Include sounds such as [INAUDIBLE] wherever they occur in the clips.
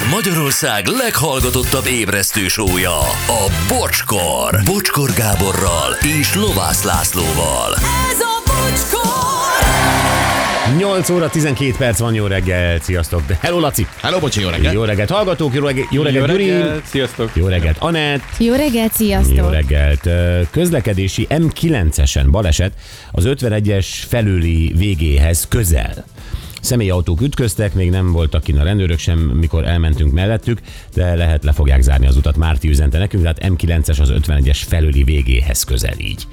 Ez Magyarország leghallgatottabb ébresztő sója, a Bocskor. Bocskor Gáborral és Lovász Lászlóval. Ez a bocskor! 8 óra 12 perc van, jó reggel, sziasztok. Hello, Laci. Hello, bocsi, jó reggelt. Jó reggelt, hallgatók, jó reggelt, jó reggelt, Jó Gyuri. reggelt, sziasztok! Jó reggelt, Anett. Jó reggelt, sziasztok! Jó reggelt. Ö, Közlekedési M9-esen baleset az 51-es felüli végéhez közel. Személyautók ütköztek, még nem voltak kint a rendőrök sem, mikor elmentünk mellettük, de lehet le fogják zárni az utat. Márti üzente nekünk, tehát M9-es az 51-es felüli végéhez közel így.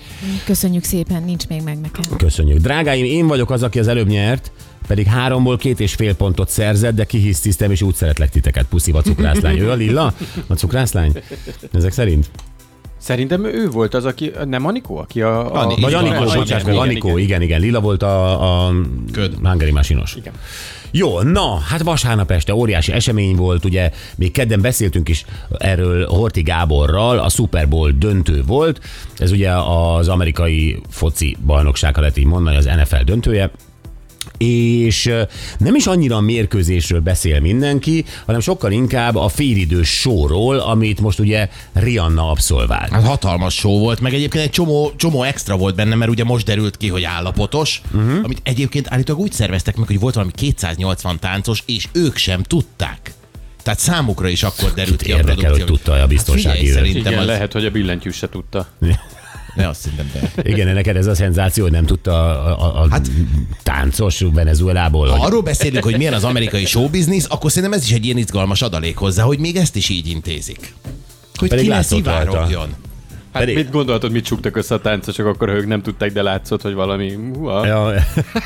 Köszönjük szépen, nincs még meg nekem. Köszönjük. Drágáim, én vagyok az, aki az előbb nyert, pedig háromból két és fél pontot szerzett, de kihisztisztem, és úgy szeretlek titeket. Puszi, a cukrászlány. Ő a Lilla? A cukrászlány? Ezek szerint? Szerintem ő volt az, aki, nem Anikó, aki a... a Ani- Vagy Így van, Anikó, Anikó, igen, Anikó, igen. Lila volt a, a Köd. hangari másinos. Igen. Jó, na, hát vasárnap este óriási esemény volt, ugye még kedden beszéltünk is erről Horti Gáborral, a Super Bowl döntő volt, ez ugye az amerikai foci bajnokság, ha lehet így mondani, az NFL döntője, és nem is annyira a mérkőzésről beszél mindenki, hanem sokkal inkább a félidős sóról, amit most ugye Rihanna abszolvált. Hát hatalmas show volt, meg egyébként egy csomó, csomó extra volt benne, mert ugye most derült ki, hogy állapotos, uh-huh. amit egyébként állítólag úgy szerveztek meg, hogy volt valami 280 táncos, és ők sem tudták. Tehát számukra is akkor derült ki a Érdekel, produkció. hogy tudta a biztonsági Hát figyelj, szerintem Igen, az... lehet, hogy a billentyűs se tudta. [LAUGHS] Ne azt hiszem, de... Igen, neked ez a szenzáció, hogy nem tudta a, a, a hát, táncos Venezuelából. Ha Hogy... arról beszélünk, hogy milyen az amerikai showbiznisz, akkor szerintem ez is egy ilyen izgalmas adalék hozzá, hogy még ezt is így intézik. Hogy Pedig ki ne szivárogjon. Hát Pedig- mit gondoltad, mit csuktak össze a táncosok, akkor ők nem tudták, de látszott, hogy valami... Ja.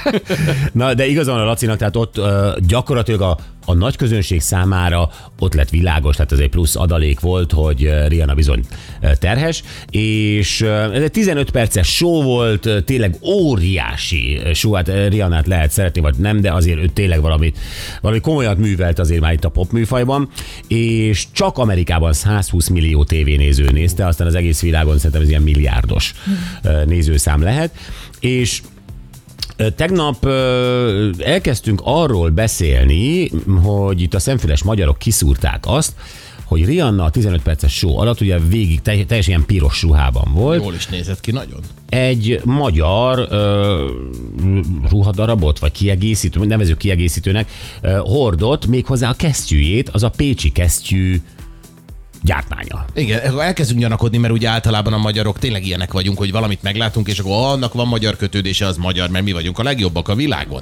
[LAUGHS] Na, de igazán a Lacinak, tehát ott uh, gyakorlatilag a, a nagy közönség számára ott lett világos, tehát ez egy plusz adalék volt, hogy uh, Rihanna bizony uh, terhes, és uh, ez egy 15 perces show volt, tényleg óriási show, hát Rihannát lehet szeretni, vagy nem, de azért ő tényleg valamit, valami komolyat művelt azért már itt a pop műfajban, és csak Amerikában 120 millió tévénéző nézte, aztán az egész világon szerintem ez ilyen milliárdos nézőszám lehet, és Tegnap elkezdtünk arról beszélni, hogy itt a szemfüles magyarok kiszúrták azt, hogy Rihanna a 15 perces show alatt ugye végig te- teljesen ilyen piros ruhában volt. Jól is nézett ki nagyon. Egy magyar ö, ruhadarabot, vagy kiegészítő, nevezük kiegészítőnek, ö, hordott méghozzá a kesztyűjét, az a pécsi kesztyű gyártmánya. Igen, elkezdünk gyanakodni, mert ugye általában a magyarok tényleg ilyenek vagyunk, hogy valamit meglátunk, és akkor "Ah, annak van magyar kötődése, az magyar, mert mi vagyunk a legjobbak a világon.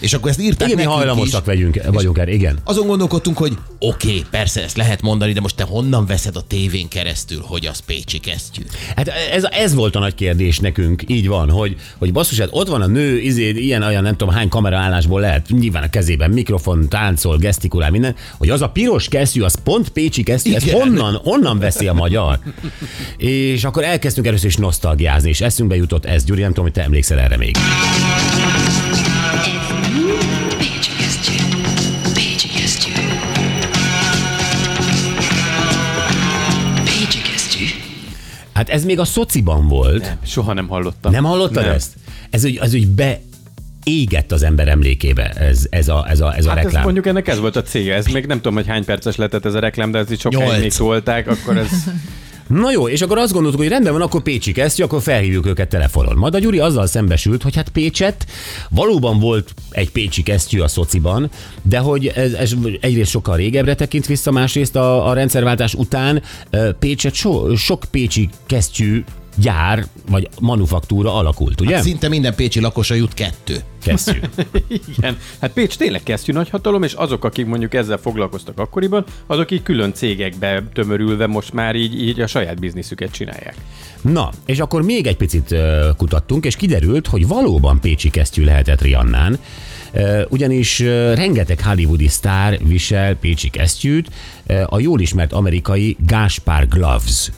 És akkor ezt írták Igen, mi hajlamosak is. vagyunk, vagyunk erre, igen. Azon gondolkodtunk, hogy oké, okay, persze ezt lehet mondani, de most te honnan veszed a tévén keresztül, hogy az pécsi kesztyű? Hát ez, ez volt a nagy kérdés nekünk, így van, hogy, hogy basszus, hát ott van a nő, izé, ilyen, olyan nem tudom hány kameraállásból lehet, nyilván a kezében mikrofon, táncol, gesztikulál, minden, hogy az a piros kesztyű, az pont pécsi kesztyű, ez honnan, honnan veszi a magyar? és akkor elkezdtünk először is nosztalgiázni, és eszünkbe jutott ez, Gyuri, nem tudom, hogy te emlékszel erre még. Hát ez még a szociban volt. Soha nem hallottam. Nem hallottad Nem. ezt? Ez úgy, ez úgy be égett az ember emlékébe, ez, ez a, ez a, ez a Hát ez reklám. mondjuk ennek ez volt a célja. Ez még nem tudom, hogy hány perces lehetett ez a reklám, de ez Nyolc. sokáig még szólták, akkor ez... [LAUGHS] Na jó, és akkor azt gondoltuk, hogy rendben van, akkor Pécsi kesztyű, akkor felhívjuk őket telefonon. Majd a Gyuri azzal szembesült, hogy hát Pécset valóban volt egy Pécsi kesztyű a szociban, de hogy ez, ez egyrészt sokkal régebbre tekint vissza, másrészt a, a rendszerváltás után Pécset so, sok Pécsi kesztyű gyár vagy manufaktúra alakult, ugye? Hát szinte minden pécsi lakosa jut kettő. Kesztyű. [LAUGHS] Igen. Hát Pécs tényleg kesztyű nagyhatalom, és azok, akik mondjuk ezzel foglalkoztak akkoriban, azok így külön cégekbe tömörülve most már így, így a saját bizniszüket csinálják. Na, és akkor még egy picit kutattunk, és kiderült, hogy valóban pécsi kesztyű lehetett Riannán, ugyanis rengeteg hollywoodi sztár visel pécsi kesztyűt, a jól ismert amerikai Gaspar Gloves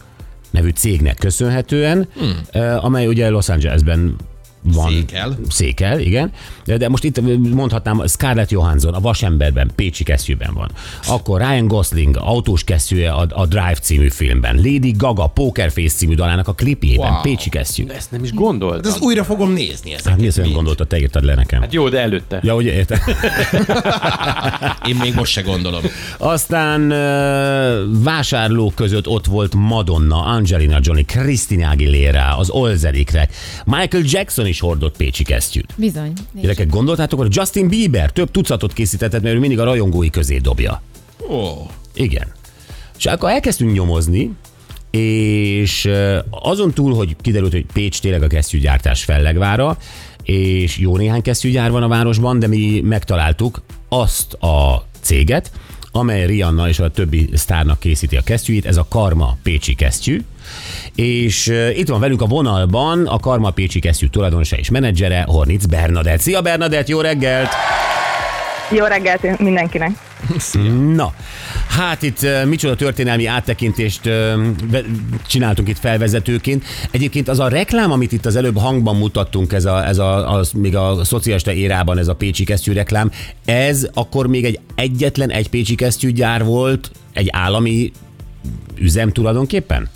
nevű cégnek köszönhetően, hmm. amely ugye Los Angelesben van. Székel. Székel, igen. De, de most itt mondhatnám, Scarlett Johansson a Vasemberben, Pécsi kesztyűben van. Akkor Ryan Gosling autós kesztyűje a, a Drive című filmben. Lady Gaga Pokerface című dalának a klipjében, Wow. Pécsi kesztyű. Ezt nem is De gondoltam. ezt újra fogom nézni Hát ezeket. mi ezt olyan gondoltad, te írtad le nekem. Hát jó, de előtte. Ja, ugye érted? [LAUGHS] Én még most se gondolom. Aztán vásárlók között ott volt Madonna, Angelina Jolie, Christina Aguilera, az Olzerikre. Michael Jackson is hordott pécsi kesztyűt. Bizony. Gyerekek, gondoltátok, hogy Justin Bieber több tucatot készítetett, mert ő mindig a rajongói közé dobja. Ó, Igen. És akkor elkezdtünk nyomozni, és azon túl, hogy kiderült, hogy Pécs tényleg a kesztyűgyártás fellegvára, és jó néhány kesztyűgyár van a városban, de mi megtaláltuk azt a céget, amely Rihanna és a többi sztárnak készíti a kesztyűit, ez a Karma Pécsi kesztyű. És ö, itt van velünk a vonalban a Karma Pécsi kesztyű tulajdonosa és menedzsere, Hornic Bernadett. Szia Bernadett, jó reggelt! Jó reggelt mindenkinek! Na, hát itt micsoda történelmi áttekintést csináltunk itt felvezetőként. Egyébként az a reklám, amit itt az előbb hangban mutattunk, ez a, ez a, az még a szocialista érában, ez a Pécsi kesztyű reklám, ez akkor még egy egyetlen egy Pécsi kesztyűgyár volt, egy állami üzem tulajdonképpen?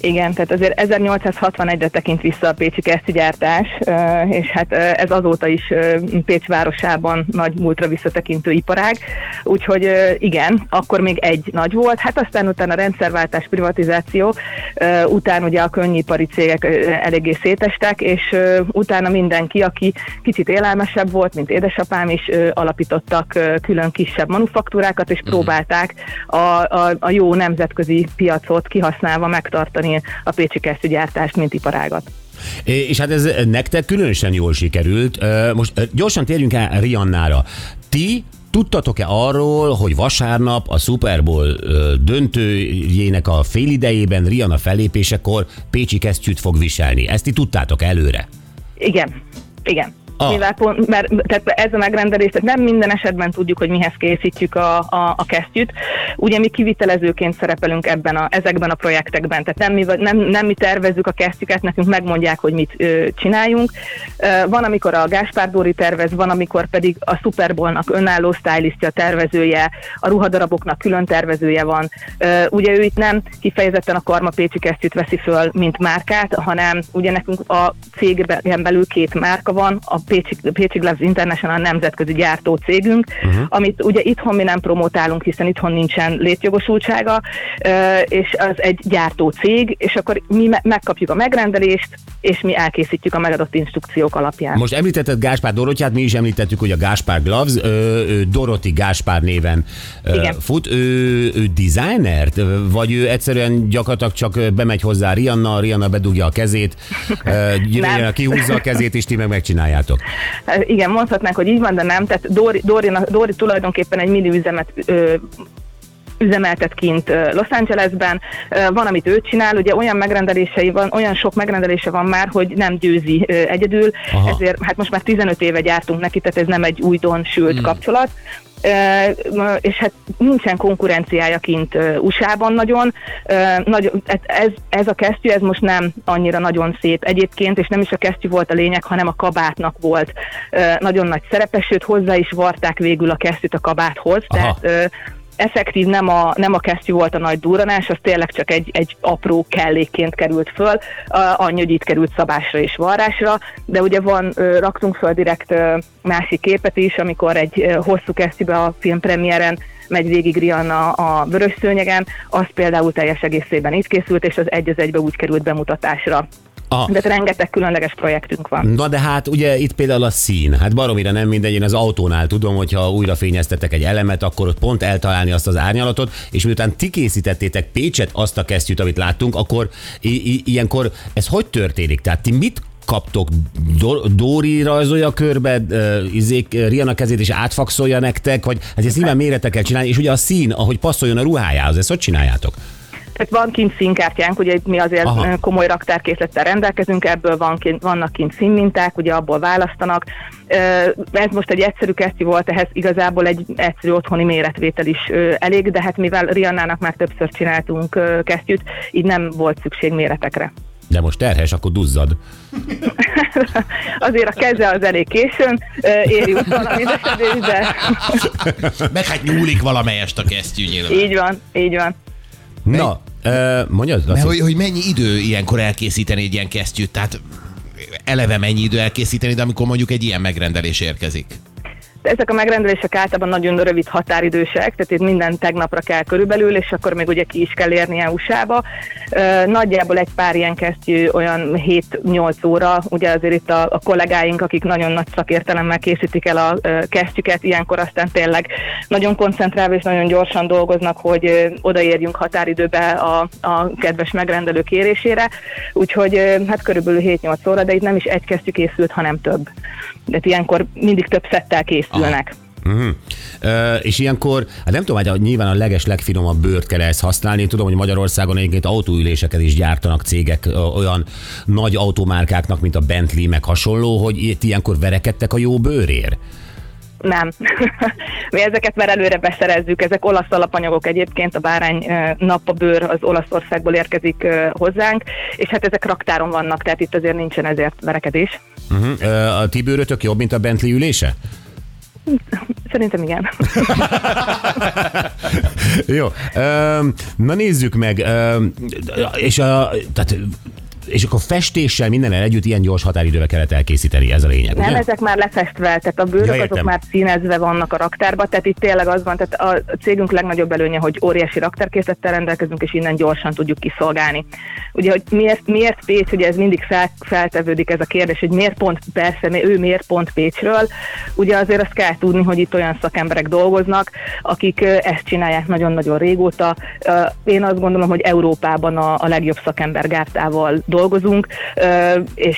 Igen, tehát azért 1861-re tekint vissza a pécsi kesztyűgyártás, és hát ez azóta is Pécs városában nagy múltra visszatekintő iparág, úgyhogy igen, akkor még egy nagy volt, hát aztán utána rendszerváltás, privatizáció, ö, utána ugye a könnyipari cégek eléggé szétestek, és utána mindenki, aki kicsit élelmesebb volt, mint édesapám is, alapítottak külön kisebb manufaktúrákat, és próbálták a, a, a jó nemzetközi piacot kihasználva megtartani a pécsi kesztyűgyártást, mint iparágat. És hát ez nektek különösen jól sikerült. Most gyorsan térjünk el Riannára. Ti Tudtatok-e arról, hogy vasárnap a Super Bowl döntőjének a félidejében Rihanna fellépésekor Pécsi kesztyűt fog viselni? Ezt ti tudtátok előre? Igen, igen. Ah. Mivel pont, mert tehát ez a megrendelés, tehát nem minden esetben tudjuk, hogy mihez készítjük a, a, a kesztyűt. Ugye mi kivitelezőként szerepelünk ebben a, ezekben a projektekben, tehát nem mi, nem, nem mi tervezzük a kesztyüket, nekünk megmondják, hogy mit ö, csináljunk. Ö, van, amikor a Gáspár Dóri tervez, van, amikor pedig a Super Bowl-nak önálló stylistja, tervezője, a ruhadaraboknak külön tervezője van. Ö, ugye ő itt nem kifejezetten a Karma Pécsi kesztyűt veszi föl, mint márkát, hanem ugye nekünk a cégben belül két márka van, a Pécsi, Pécsi Gloves International nemzetközi gyártó cégünk, uh-huh. amit ugye itthon mi nem promotálunk, hiszen itthon nincsen létjogosultsága, és az egy gyártó cég, és akkor mi me- megkapjuk a megrendelést, és mi elkészítjük a megadott instrukciók alapján. Most említetted Gáspár Dorotyát, mi is említettük, hogy a Gáspár Gloves, ő Doroti Gáspár néven Igen. fut. Ő, ő designer, vagy ő egyszerűen gyakorlatilag csak bemegy hozzá Rihanna, Rihanna bedugja a kezét, [LAUGHS] Rihanna kihúzza a kezét, és ti meg megcsináljátok. Igen, mondhatnánk, hogy így van, de nem. Tehát Dori, Dori, Dori tulajdonképpen egy mini üzemet ö, üzemeltet kint Los Angelesben, van, amit ő csinál, ugye olyan megrendelései van, olyan sok megrendelése van már, hogy nem győzi egyedül, Aha. Ezért hát most már 15 éve gyártunk neki, tehát ez nem egy újdon sült hmm. kapcsolat. És hát nincsen konkurenciája kint USA-ban nagyon. Ö, nagyon ez- ez, a kesztyű, ez most nem annyira nagyon szép egyébként, és nem is a kesztyű volt a lényeg, hanem a kabátnak volt nagyon nagy szerepe, sőt hozzá is varták végül a kesztyűt a kabáthoz, Aha. tehát effektív nem a, nem a kesztyű volt a nagy durranás, az tényleg csak egy, egy apró kellékként került föl, annyi, hogy itt került szabásra és varrásra, de ugye van, raktunk föl direkt másik képet is, amikor egy hosszú kesztyűbe a filmpremiéren megy végig Rihanna a vörös szőnyegen, az például teljes egészében itt készült, és az egy az egybe úgy került bemutatásra. Aha. De rengeteg különleges projektünk van. Na de hát ugye itt például a szín, hát baromira nem mindegy, én az autónál tudom, hogyha újra fényeztetek egy elemet, akkor ott pont eltalálni azt az árnyalatot, és miután ti készítettétek Pécset azt a kesztyűt, amit láttunk, akkor i- i- ilyenkor ez hogy történik? Tehát ti mit kaptok? Do- Dóri rajzolja körbe, uh, izék, Rihanna kezét és átfakszolja nektek, vagy hát ezt nyilván méretek kell csinálni, és ugye a szín, ahogy passzoljon a ruhájához, ezt hogy csináljátok? Tehát van kint színkártyánk, ugye mi azért Aha. Komoly raktárkészlettel rendelkezünk, ebből van kint, vannak kint színminták, ugye abból választanak. Ez most egy egyszerű kesztyű volt, ehhez igazából egy egyszerű otthoni méretvétel is elég, de hát mivel Riannának már többször csináltunk kesztyűt, így nem volt szükség méretekre. De most terhes, akkor duzzad. [LAUGHS] Azért a keze az elég későn éri a vizesedés, de Meg hát nyúlik valamelyest a kesztyű nyilván. így van, így van. Na, uh, mondjad, Mert Laci? hogy, hogy mennyi idő ilyenkor elkészíteni egy ilyen kesztyűt? Tehát eleve mennyi idő elkészíteni, de amikor mondjuk egy ilyen megrendelés érkezik? Ezek a megrendelések általában nagyon rövid határidősek, tehát itt minden tegnapra kell körülbelül, és akkor még ugye ki is kell érni USA-ba. Nagyjából egy pár ilyen kesztyű olyan 7-8 óra, ugye azért itt a, a kollégáink, akik nagyon nagy szakértelemmel készítik el a kesztyüket, ilyenkor aztán tényleg nagyon koncentrálva és nagyon gyorsan dolgoznak, hogy odaérjünk határidőbe a, a kedves megrendelő kérésére. Úgyhogy hát körülbelül 7-8 óra, de itt nem is egy kesztyű készült, hanem több. De ilyenkor mindig több szettel készülnek. Uh-huh. Uh, és ilyenkor, hát nem tudom, hogy nyilván a leges, legfinomabb bőrt kell ezt használni. Én tudom, hogy Magyarországon egyébként autóüléseket is gyártanak cégek olyan nagy automárkáknak, mint a Bentley, meg hasonló, hogy itt ilyenkor verekedtek a jó bőrért. Nem. [LAUGHS] Mi ezeket már előre beszerezzük. Ezek olasz alapanyagok egyébként, a bárány nappabőr az Olaszországból érkezik hozzánk, és hát ezek raktáron vannak, tehát itt azért nincsen ezért verekedés. Uh-huh. Uh, a ti bőrötök jobb, mint a Bentley ülése? Szerintem igen. [LAUGHS] Jó. Na nézzük meg. És, a, tehát, és akkor festéssel mindennel együtt ilyen gyors határidővel kellett elkészíteni, ez a lényeg, Nem, ugye? ezek már lefestve, tehát a bőrök Ja, értem. azok már színezve vannak a raktárba, tehát itt tényleg az van, tehát a cégünk legnagyobb előnye, hogy óriási raktárkészlettel rendelkezünk, és innen gyorsan tudjuk kiszolgálni. Ugye, hogy miért, miért Pécs, ugye ez mindig fel, feltevődik ez a kérdés, hogy miért pont persze, ő miért pont Pécsről, ugye azért azt kell tudni, hogy itt olyan szakemberek dolgoznak, akik ezt csinálják nagyon-nagyon régóta. Én azt gondolom, hogy Európában a, a legjobb szakembergárdával dolgozunk, és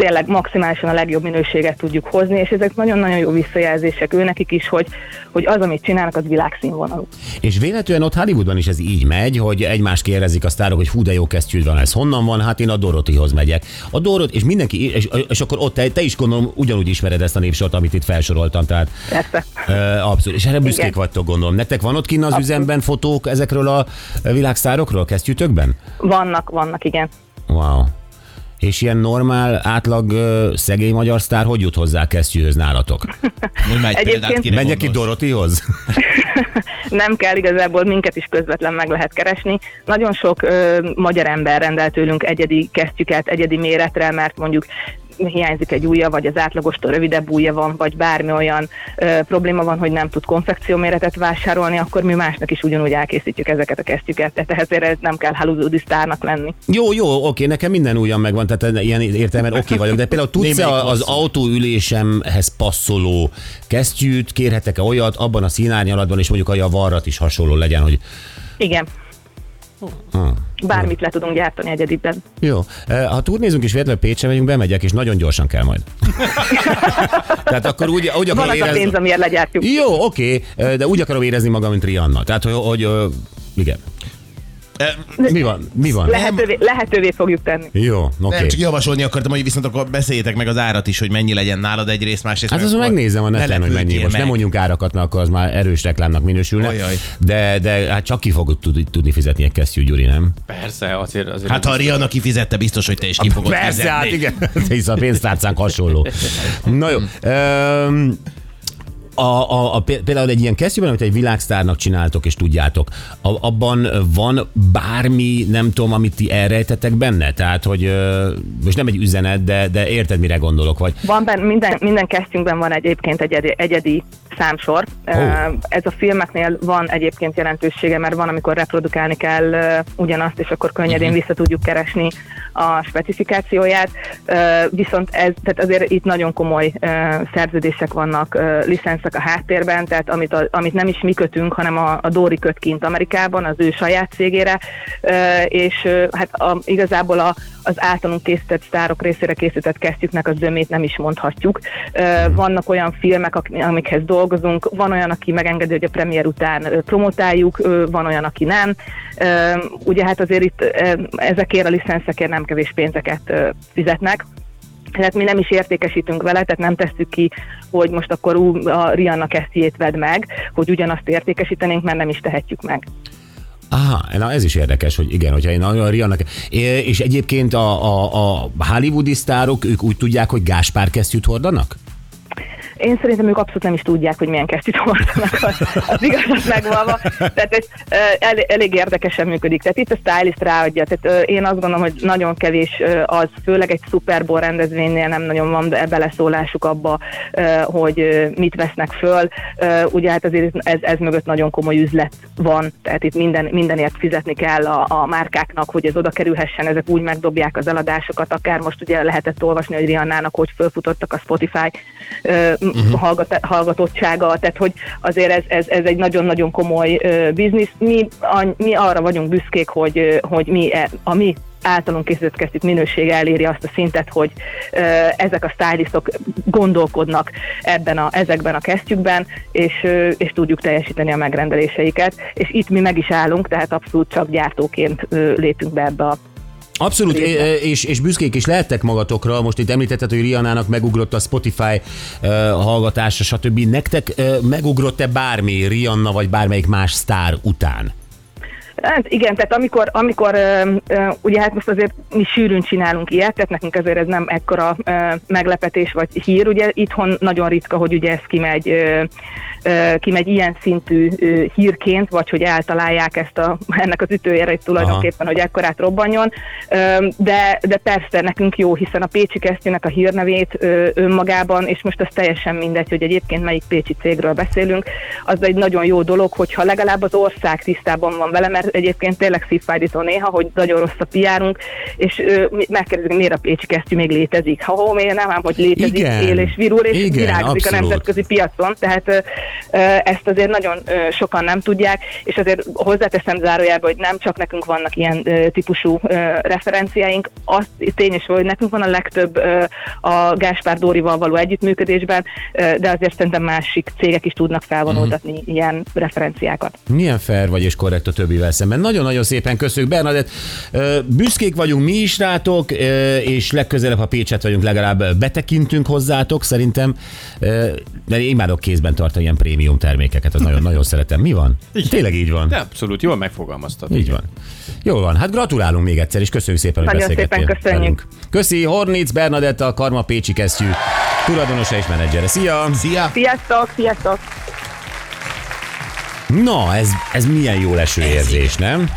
tényleg maximálisan a legjobb minőséget tudjuk hozni, és ezek nagyon-nagyon jó visszajelzések őnekik is, hogy, hogy az, amit csinálnak, az világszínvonalú. És véletlenül ott Hollywoodban is ez így megy, hogy egymást kérdezik a sztárok, hogy hú, de jó kesztyűd van, ez honnan van? Hát én a Dorothyhoz megyek. A Dorot, és mindenki, és, és akkor ott te, te is gondolom ugyanúgy ismered ezt a népsort, amit itt felsoroltam, tehát Persze. ö, abszolút. És erre büszkék Igen. vagytok, gondolom. Nektek van ott kinn az üzemben fotók ezekről a világsztárokról, kesztyűtökben? Vannak, vannak, igen. Wow. És ilyen normál, átlag ö, szegény magyar sztár hogy jut hozzá kesztyűhöz nálatok? Mondj már egy Egyébként- példát, kire Menjek ki? Dorothyhoz? [LAUGHS] Nem kell igazából, minket is közvetlen meg lehet keresni. Nagyon sok ö, magyar ember rendel tőlünk egyedi kesztyüket, egyedi méretre, mert mondjuk hiányzik egy ujja, vagy az átlagostól rövidebb ujja van, vagy bármi olyan ö, probléma van, hogy nem tud konfekcióméretet vásárolni, akkor mi másnak is ugyanúgy elkészítjük ezeket a kesztyüket. Tehát ehhez nem kell hollywoodi sztárnak lenni. Jó, jó, oké, nekem minden ujjam megvan, tehát ilyen értelemben oké vagyok, de például tudsz-e az autóülésemhez passzoló kesztyűt, kérhetek-e olyat abban a színárnyalatban, és mondjuk a javarrat is hasonló legyen, hogy Igen, ha, bármit le tudunk gyártani egyediben. jó. E, Ha turnézunk és véletlenül Pécsre megyünk, bemegyek, és nagyon gyorsan kell majd. [LAUGHS] Tehát akkor úgy, úgy Van akarom az a pénz, érezni... amiért legyártjuk. Jó, oké, e, de úgy akarom érezni magam, mint Rihanna. Tehát, hogy, hogy igen. Mi van? Mi van? Lehetővé, lehetővé fogjuk tenni. Jó, oké. Nem, csak javasolni akartam, hogy viszont akkor beszéljétek meg az árat is, hogy mennyi legyen nálad egyrészt, másrészt. Hát akkor megnézem a ne neten, hogy mennyi. Most nem mondjunk árakat, mert akkor az már erős reklámnak minősülne. Ajaj. De, de hát csak ki fogod tudni, tudni fizetni egy kesztyű, Gyuri, nem? Persze, azért... azért Hát ha Rihanna kifizette, biztos, hogy te is ki fogod Persze, fizetni. hát igen. [LAUGHS] Hisz a pénztárcánk hasonló. Na jó. [LAUGHS] Um, a, a, a, például egy ilyen kesztyűben, amit egy világsztárnak csináltok és tudjátok, abban van bármi, nem tudom, amit ti elrejtetek benne? Tehát, hogy most nem egy üzenet, de, de érted, mire gondolok, vagy Van benne, minden, minden kesztyünkben van egyébként egy egyedi, egyedi számsor. Uh, Ez a filmeknél van egyébként jelentősége, mert van, amikor reprodukálni kell ugyanazt, és akkor könnyedén vissza tudjuk keresni a specifikációját. Viszont ez, tehát azért itt nagyon komoly szerződések vannak, licenszek a háttérben, tehát amit, a, amit nem is mi kötünk, hanem a, a Dóri köt kint Amerikában, az ő saját cégére, és hát a, igazából a, az általunk készített sztárok részére készített kesztyüknek a zömét nem is mondhatjuk. Vannak olyan filmek, amikhez dolgozunk, van olyan, aki megengedi, hogy a premier után promotáljuk, van olyan, aki nem. Ugye hát azért itt ezekért a licenszekért nem kevés pénzeket fizetnek. Tehát mi nem is értékesítünk vele, tehát nem tesszük ki, hogy most akkor ú, a Rihanna kesztyét vedd meg, hogy ugyanazt értékesítenénk, mert nem is tehetjük meg. Aha, na ez is érdekes, hogy igen, hogyha én a Rihannak... É, És egyébként a, a, a hollywoodi sztárok, ők úgy tudják, hogy Gáspár kesztyűt hordanak? Én szerintem ők abszolút nem is tudják, hogy milyen kesztyűt hordanak, az, az igazat megvalva. Tehát ez el, elég érdekesen működik. Tehát itt a stylist ráadja. Tehát én azt gondolom, hogy nagyon kevés az, főleg egy Super Bowl rendezvénynél nem nagyon van be- beleszólásuk abba, hogy mit vesznek föl. Ugye hát azért ez, ez mögött nagyon komoly üzlet van, tehát itt minden, mindenért fizetni kell a, a márkáknak, hogy ez oda kerülhessen, ezek úgy megdobják az eladásokat, akár most ugye lehetett olvasni, hogy Rihannának hogy fölfutottak a Spotify uh-huh. hallgat, hallgatottsága, tehát hogy azért ez, ez, ez egy nagyon-nagyon komoly ö, biznisz. Mi, a, mi arra vagyunk büszkék, hogy, ö, hogy mi e, a mi általunk készített kesztyűt minősége eléri azt a szintet, hogy ö, ezek a stylistok gondolkodnak ebben a, ezekben a kesztyükben, és, ö, és tudjuk teljesíteni a megrendeléseiket. És itt mi meg is állunk, tehát abszolút csak gyártóként ö, lépünk be ebbe a Abszolút, és, és büszkék is lehettek magatokra. Most itt említetted, hogy Rihannának megugrott a Spotify uh, hallgatása, stb. Nektek uh, megugrott-e bármi Rihanna vagy bármelyik más sztár után? Hát igen, tehát amikor, amikor ugye hát most azért mi sűrűn csinálunk ilyet, tehát nekünk azért ez nem ekkora meglepetés vagy hír, ugye itthon nagyon ritka, hogy ugye ez kimegy, kimegy ilyen szintű hírként, vagy hogy eltalálják ezt a, [LAUGHS] ennek az ütőjéreit tulajdonképpen, hogy ekkorát robbanjon, de, de persze nekünk jó, hiszen a Pécsi Kesztyűnek a hírnevét önmagában, és most az teljesen mindegy, hogy egyébként melyik pécsi cégről beszélünk, az egy nagyon jó dolog, hogyha legalább az ország tisztában van vele, mert egyébként tényleg szívfájdító néha, hogy nagyon rossz a piárunk, és megkérdezik, miért a Pécsi Kesztyű még létezik. Ha hó, miért nem ám, hogy létezik, Igen. él és virul, és Igen, virágzik a abszolút. nemzetközi piacon, tehát ezt azért nagyon sokan nem tudják, és azért hozzáteszem zárójelbe, hogy nem csak nekünk vannak ilyen típusú referenciáink, azt tény is, hogy nekünk van a legtöbb a Gáspár Dórival való együttműködésben, de azért szerintem másik cégek is tudnak felvonultatni Mhm. ilyen referenciákat. Milyen fair vagy és korrekt a többivel szemben. Nagyon-nagyon szépen köszönjük, Bernadett. Büszkék vagyunk mi is rátok, és legközelebb, ha Pécset vagyunk, legalább betekintünk hozzátok, szerintem. De én imádok kézben tartani ilyen prémium termékeket, az nagyon, nagyon szeretem. Mi van? Tényleg így van. De abszolút jól megfogalmaztad. Így van. Jó van, hát gratulálunk még egyszer, és köszönjük szépen, hogy Nagyon szépen köszönjük. velünk. Köszi, Hornitz Bernadett, a Karma Pécsi kesztyű tulajdonosa és menedzsere. Szia! Szia! Sziasztok, sziasztok! Na, ez, ez milyen jó leső érzés, nem?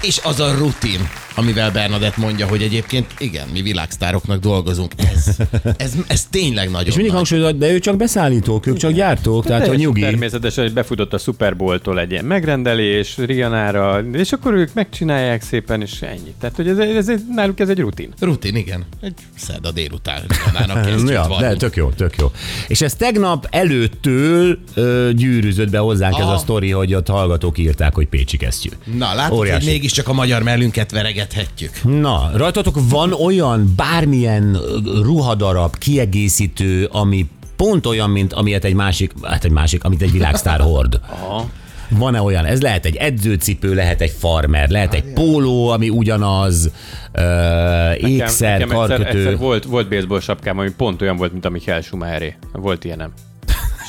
És az a rutin, amivel Bernadett mondja, hogy egyébként igen, mi világsztároknak dolgozunk. Ez, ez, ez tényleg nagyon És mindig nagy. hangsúlyozod, de ő csak beszállítók, ők csak gyártók, tehát hogy nyugi. Természetesen, hogy befutott a Super Bowl-tól egy ilyen megrendelés Rianára, és akkor ők megcsinálják szépen, és ennyi. Tehát, hogy ez, ez, ez náluk ez egy rutin. Rutin, igen. Egy szerda délután [LAUGHS] Ja, de tök jó, tök jó. És ez tegnap előttől ö, gyűrűzött be hozzánk ez a Aha. sztori, hogy ott hallgatók írták, hogy Pécsi kesztyű. Na, látod, Óriási. hogy mégiscsak a magyar mellünket veregethetjük. Na, rajtatok van olyan bármilyen ruhadarab, kiegészítő, ami pont olyan, mint amilyet egy másik, hát egy másik, amit egy világsztár hord. Aha. Van-e olyan? Ez lehet egy edzőcipő, lehet egy farmer, lehet egy póló, ami ugyanaz, ö, ékszer, Nekem egyszer, karkötő. egyszer volt, volt baseball sapkám, ami pont olyan volt, mint a Michael Schumacheré. Volt ilyenem.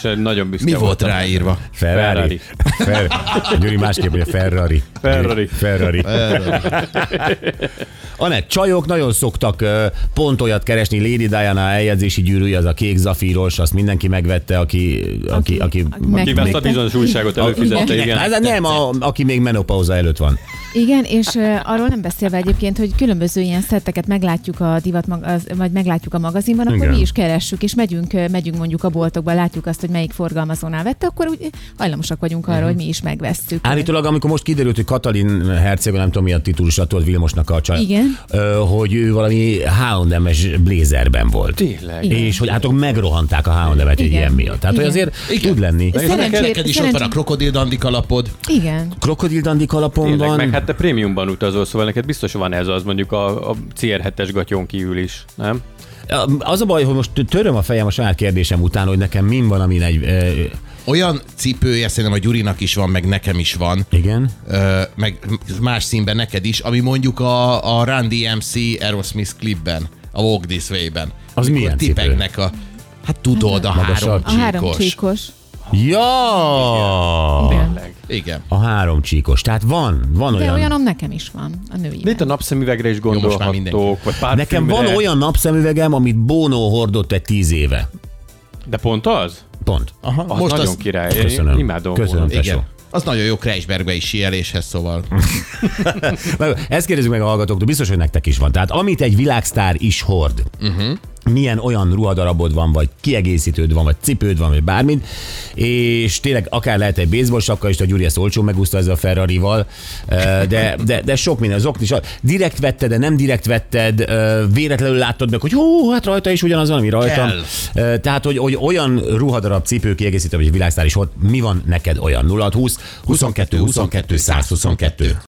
És nagyon büszke Mi volt voltam. ráírva? Ferrari. Ferrari. Gyuri másképp mondja Ferrari. Ferrari. Ferrari. Anett, csajok nagyon szoktak pont olyat keresni, Lady Diana eljegyzési gyűrűje, az a kék zafíros, azt mindenki megvette, aki, aki, aki, Aki ezt a bizonyos újságot előfizette, igen. Hát nem, a, aki még menopauza előtt van. Igen, és uh, arról nem beszélve egyébként, hogy különböző ilyen szetteket meglátjuk a divat, mag- az, vagy meglátjuk a magazinban, akkor Igen. mi is keressük, és megyünk, megyünk mondjuk a boltokba, látjuk azt, hogy melyik forgalmazónál vette, akkor úgy hajlamosak vagyunk arra, hogy mi is megvesszük. Állítólag, amikor most kiderült, hogy Katalin herceg, nem tudom mi a titulus, tudod Vilmosnak a csaj, Igen. Hogy ő valami H&M-es blazerben volt. Tényleg. Igen. És hogy hát megrohanták a H&M-et egy ilyen miatt. Tehát, hogy azért Igen. tud lenni. Ez- Neked, is ott van a szerencsé- krokodil dandik alapod. Igen. Krokodil dandik alapon Tényleg, van. meg hát te prémiumban utazol, szóval neked biztos van ez az mondjuk a, a CR7-es gatyon kívül is, nem? Az a baj, hogy most töröm a fejem a saját kérdésem után, hogy nekem min van, amin egy... ö, Olyan cipője szerintem a Gyurinak is van, meg nekem is van. Igen? Ö, meg más színben neked is, ami mondjuk a, a Run DMC Aerosmith klipben, a Walk This Way-ben. Az milyen cipő? a, hát tudod, a Magasabb. három A három csíkos. Ja! Igen. Tényleg. Igen. A három csíkos. Tehát van, van De olyan. olyanom nekem is van, a női. De itt a napszemüvegre is gondolhatok, vagy. Nekem van olyan napszemüvegem, amit Bono hordott egy tíz éve. De pont az? Pont. Aha, Az most nagyon az, király. Én Köszönöm. imádom. Köszönöm, igen. Az nagyon jó Kreisbergbe is síeléshez, szóval. [LAUGHS] Ezt kérdezzük meg a hallgatóktól, biztos, hogy nektek is van. Tehát amit egy világsztár is hord, uh-huh. Milyen olyan ruhadarabod van, vagy kiegészítőd van, vagy cipőd van, vagy bármit, és tényleg akár lehet egy baseball sapka is, a Gyuri ezt olcsó megúszta ezzel a Ferrari-val, de, de, de sok minden, az okni is. Direkt vetted, de nem direkt vetted, véletlenül láttad meg, hogy hú, hát rajta is ugyanaz van, ami rajtam. Kell. Eh, Tehát, hogy, hogy olyan ruhadarab, cipő kiegészítő, vagy világsztár is hord, mi van neked olyan? 0 20 22 22 122.